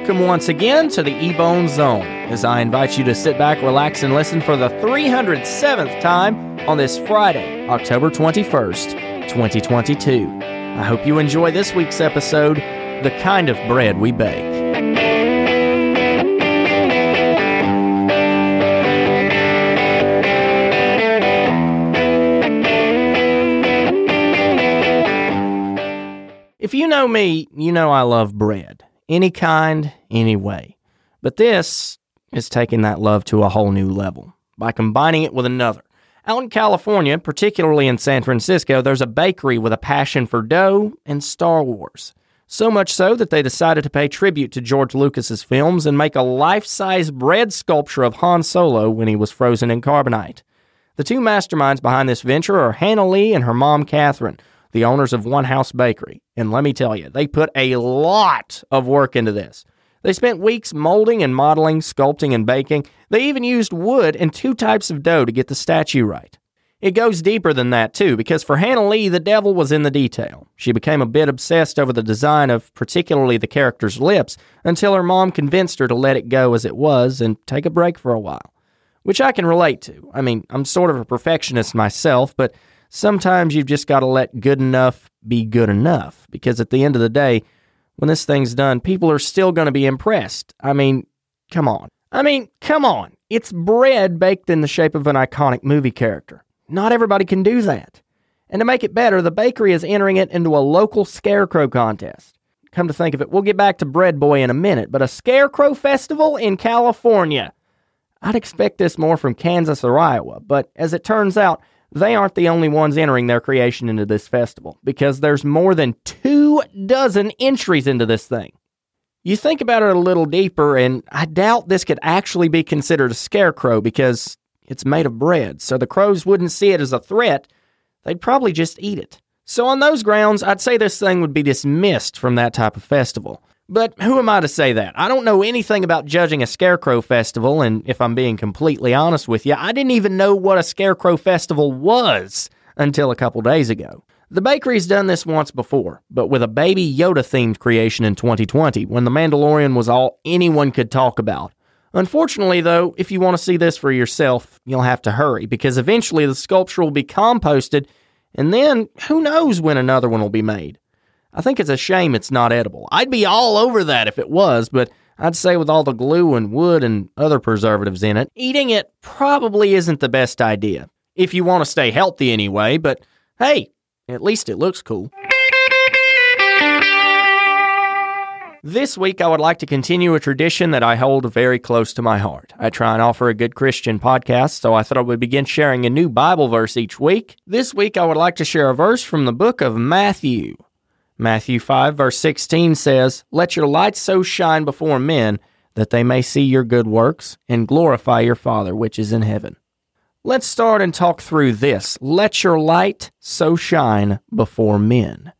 welcome once again to the Ebone Zone as I invite you to sit back, relax, and listen for the 307th time on this Friday, October 21st, 2022. I hope you enjoy this week's episode, The Kind of Bread We Bake. If you know me, you know I love bread. Any kind, any way. But this is taking that love to a whole new level by combining it with another. Out in California, particularly in San Francisco, there's a bakery with a passion for dough and Star Wars. So much so that they decided to pay tribute to George Lucas's films and make a life-size bread sculpture of Han Solo when he was frozen in carbonite. The two masterminds behind this venture are Hannah Lee and her mom Catherine, the owners of One House Bakery. And let me tell you, they put a lot of work into this. They spent weeks molding and modeling, sculpting and baking. They even used wood and two types of dough to get the statue right. It goes deeper than that, too, because for Hannah Lee, the devil was in the detail. She became a bit obsessed over the design of particularly the character's lips until her mom convinced her to let it go as it was and take a break for a while. Which I can relate to. I mean, I'm sort of a perfectionist myself, but sometimes you've just got to let good enough be good enough because at the end of the day, when this thing's done, people are still going to be impressed. I mean, come on. I mean, come on. It's bread baked in the shape of an iconic movie character. Not everybody can do that. And to make it better, the bakery is entering it into a local scarecrow contest. Come to think of it, we'll get back to Bread Boy in a minute, but a scarecrow festival in California. I'd expect this more from Kansas or Iowa, but as it turns out, they aren't the only ones entering their creation into this festival because there's more than two dozen entries into this thing. You think about it a little deeper, and I doubt this could actually be considered a scarecrow because it's made of bread, so the crows wouldn't see it as a threat. They'd probably just eat it. So, on those grounds, I'd say this thing would be dismissed from that type of festival. But who am I to say that? I don't know anything about judging a scarecrow festival, and if I'm being completely honest with you, I didn't even know what a scarecrow festival was until a couple days ago. The bakery's done this once before, but with a baby Yoda themed creation in 2020 when The Mandalorian was all anyone could talk about. Unfortunately, though, if you want to see this for yourself, you'll have to hurry because eventually the sculpture will be composted, and then who knows when another one will be made. I think it's a shame it's not edible. I'd be all over that if it was, but I'd say with all the glue and wood and other preservatives in it, eating it probably isn't the best idea. If you want to stay healthy anyway, but hey, at least it looks cool. This week, I would like to continue a tradition that I hold very close to my heart. I try and offer a good Christian podcast, so I thought I would begin sharing a new Bible verse each week. This week, I would like to share a verse from the book of Matthew. Matthew 5, verse 16 says, Let your light so shine before men that they may see your good works and glorify your Father which is in heaven. Let's start and talk through this. Let your light so shine before men.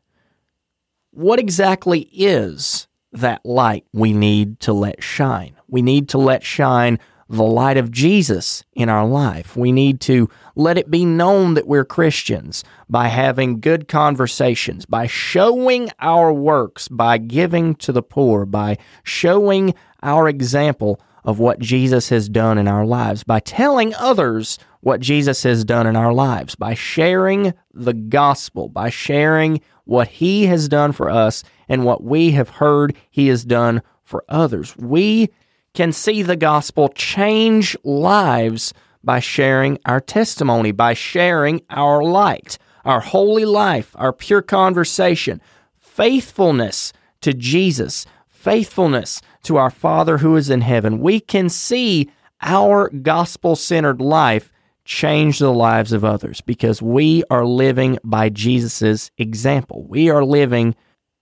What exactly is that light we need to let shine? We need to let shine the light of Jesus in our life. We need to let it be known that we're Christians by having good conversations, by showing our works, by giving to the poor, by showing our example of what Jesus has done in our lives, by telling others what Jesus has done in our lives, by sharing the gospel, by sharing what he has done for us and what we have heard he has done for others. We can see the gospel change lives by sharing our testimony, by sharing our light, our holy life, our pure conversation, faithfulness to Jesus, faithfulness to our Father who is in heaven. We can see our gospel centered life change the lives of others because we are living by Jesus' example. We are living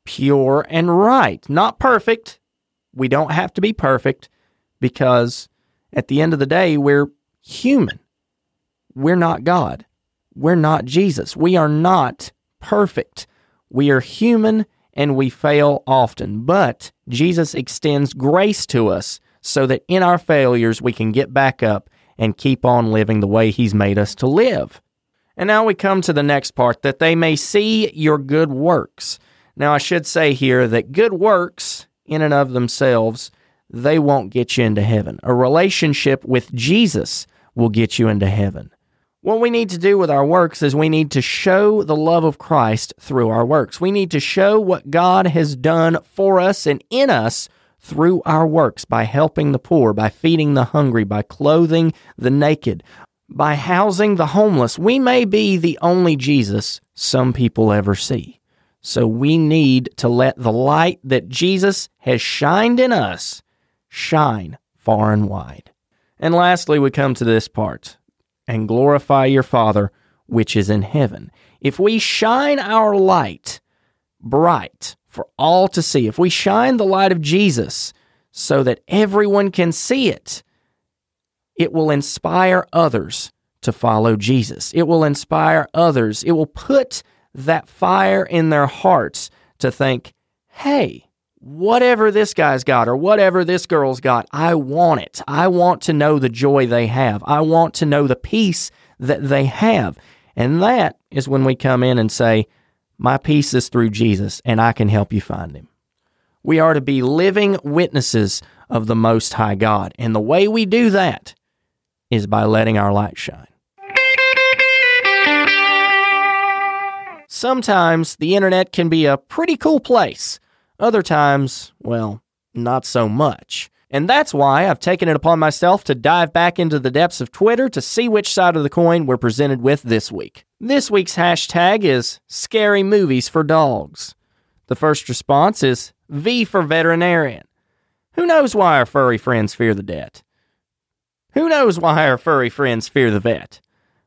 pure and right, not perfect. We don't have to be perfect, because at the end of the day, we're human. We're not God. We're not Jesus. We are not perfect. We are human and we fail often, but Jesus extends grace to us so that in our failures we can get back up and keep on living the way He's made us to live. And now we come to the next part that they may see your good works. Now, I should say here that good works in and of themselves, they won't get you into heaven. A relationship with Jesus will get you into heaven. What we need to do with our works is we need to show the love of Christ through our works. We need to show what God has done for us and in us through our works by helping the poor, by feeding the hungry, by clothing the naked, by housing the homeless. We may be the only Jesus some people ever see. So we need to let the light that Jesus has shined in us shine far and wide. And lastly, we come to this part and glorify your Father which is in heaven. If we shine our light bright for all to see, if we shine the light of Jesus so that everyone can see it, it will inspire others to follow Jesus. It will inspire others. It will put that fire in their hearts to think, hey, whatever this guy's got or whatever this girl's got, I want it. I want to know the joy they have. I want to know the peace that they have. And that is when we come in and say, My peace is through Jesus, and I can help you find him. We are to be living witnesses of the Most High God. And the way we do that is by letting our light shine. Sometimes the internet can be a pretty cool place other times, well, not so much. And that's why I've taken it upon myself to dive back into the depths of Twitter to see which side of the coin we're presented with this week. This week's hashtag is Scary Movies for Dogs. The first response is V for Veterinarian. Who knows why our furry friends fear the vet? Who knows why our furry friends fear the vet?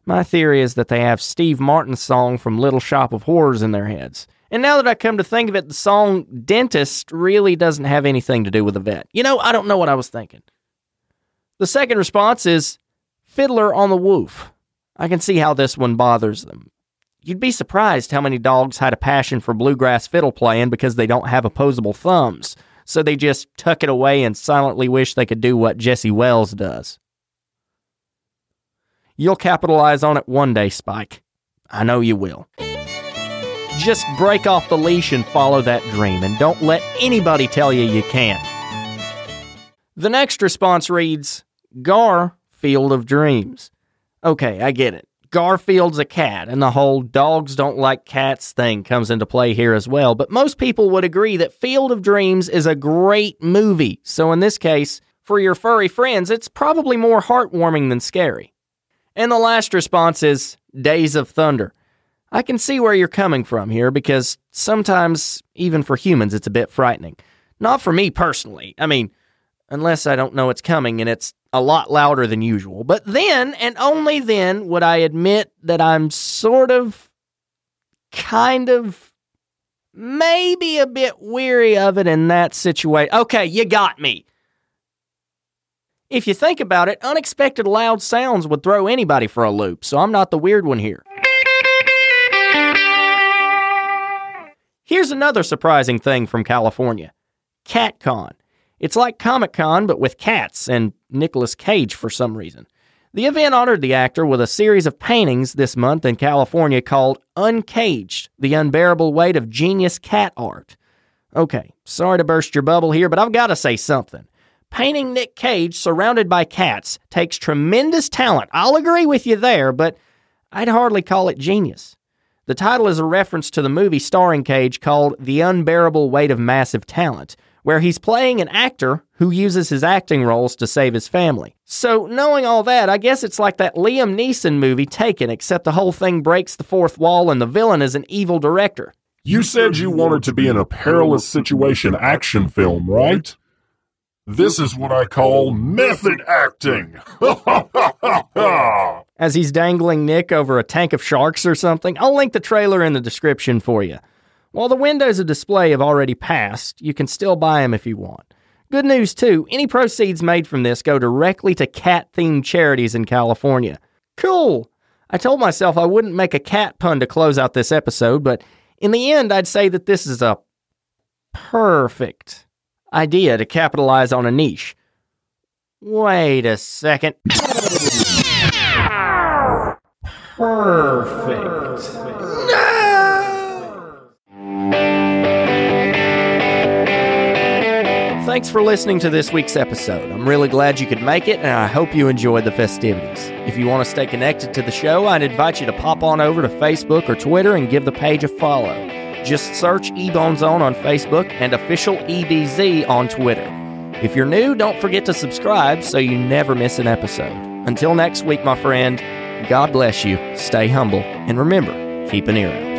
My theory is that they have Steve Martin's song from Little Shop of Horrors in their heads. And now that I come to think of it, the song Dentist really doesn't have anything to do with a vet. You know, I don't know what I was thinking. The second response is Fiddler on the Woof. I can see how this one bothers them. You'd be surprised how many dogs had a passion for bluegrass fiddle playing because they don't have opposable thumbs, so they just tuck it away and silently wish they could do what Jesse Wells does. You'll capitalize on it one day, Spike. I know you will. Just break off the leash and follow that dream, and don't let anybody tell you you can't. The next response reads Gar, Field of Dreams. Okay, I get it. Garfield's a cat, and the whole dogs don't like cats thing comes into play here as well. But most people would agree that Field of Dreams is a great movie. So, in this case, for your furry friends, it's probably more heartwarming than scary. And the last response is Days of Thunder. I can see where you're coming from here because sometimes, even for humans, it's a bit frightening. Not for me personally. I mean, unless I don't know it's coming and it's a lot louder than usual. But then, and only then, would I admit that I'm sort of, kind of, maybe a bit weary of it in that situation. Okay, you got me. If you think about it, unexpected loud sounds would throw anybody for a loop, so I'm not the weird one here. Here's another surprising thing from California CatCon. It's like Comic Con, but with cats and Nicolas Cage for some reason. The event honored the actor with a series of paintings this month in California called Uncaged The Unbearable Weight of Genius Cat Art. Okay, sorry to burst your bubble here, but I've got to say something. Painting Nick Cage surrounded by cats takes tremendous talent. I'll agree with you there, but I'd hardly call it genius. The title is a reference to the movie starring Cage called The Unbearable Weight of Massive Talent, where he's playing an actor who uses his acting roles to save his family. So, knowing all that, I guess it's like that Liam Neeson movie Taken, except the whole thing breaks the fourth wall and the villain is an evil director. You said you wanted to be in a perilous situation action film, right? This is what I call method acting. As he's dangling Nick over a tank of sharks or something, I'll link the trailer in the description for you. While the windows of display have already passed, you can still buy them if you want. Good news, too any proceeds made from this go directly to cat themed charities in California. Cool! I told myself I wouldn't make a cat pun to close out this episode, but in the end, I'd say that this is a perfect idea to capitalize on a niche. Wait a second. Perfect. No! thanks for listening to this week's episode. I'm really glad you could make it, and I hope you enjoyed the festivities. If you want to stay connected to the show, I'd invite you to pop on over to Facebook or Twitter and give the page a follow. Just search Ebone Zone on Facebook and official EBZ on Twitter. If you're new, don't forget to subscribe so you never miss an episode. Until next week, my friend, God bless you, stay humble, and remember, keep an ear out.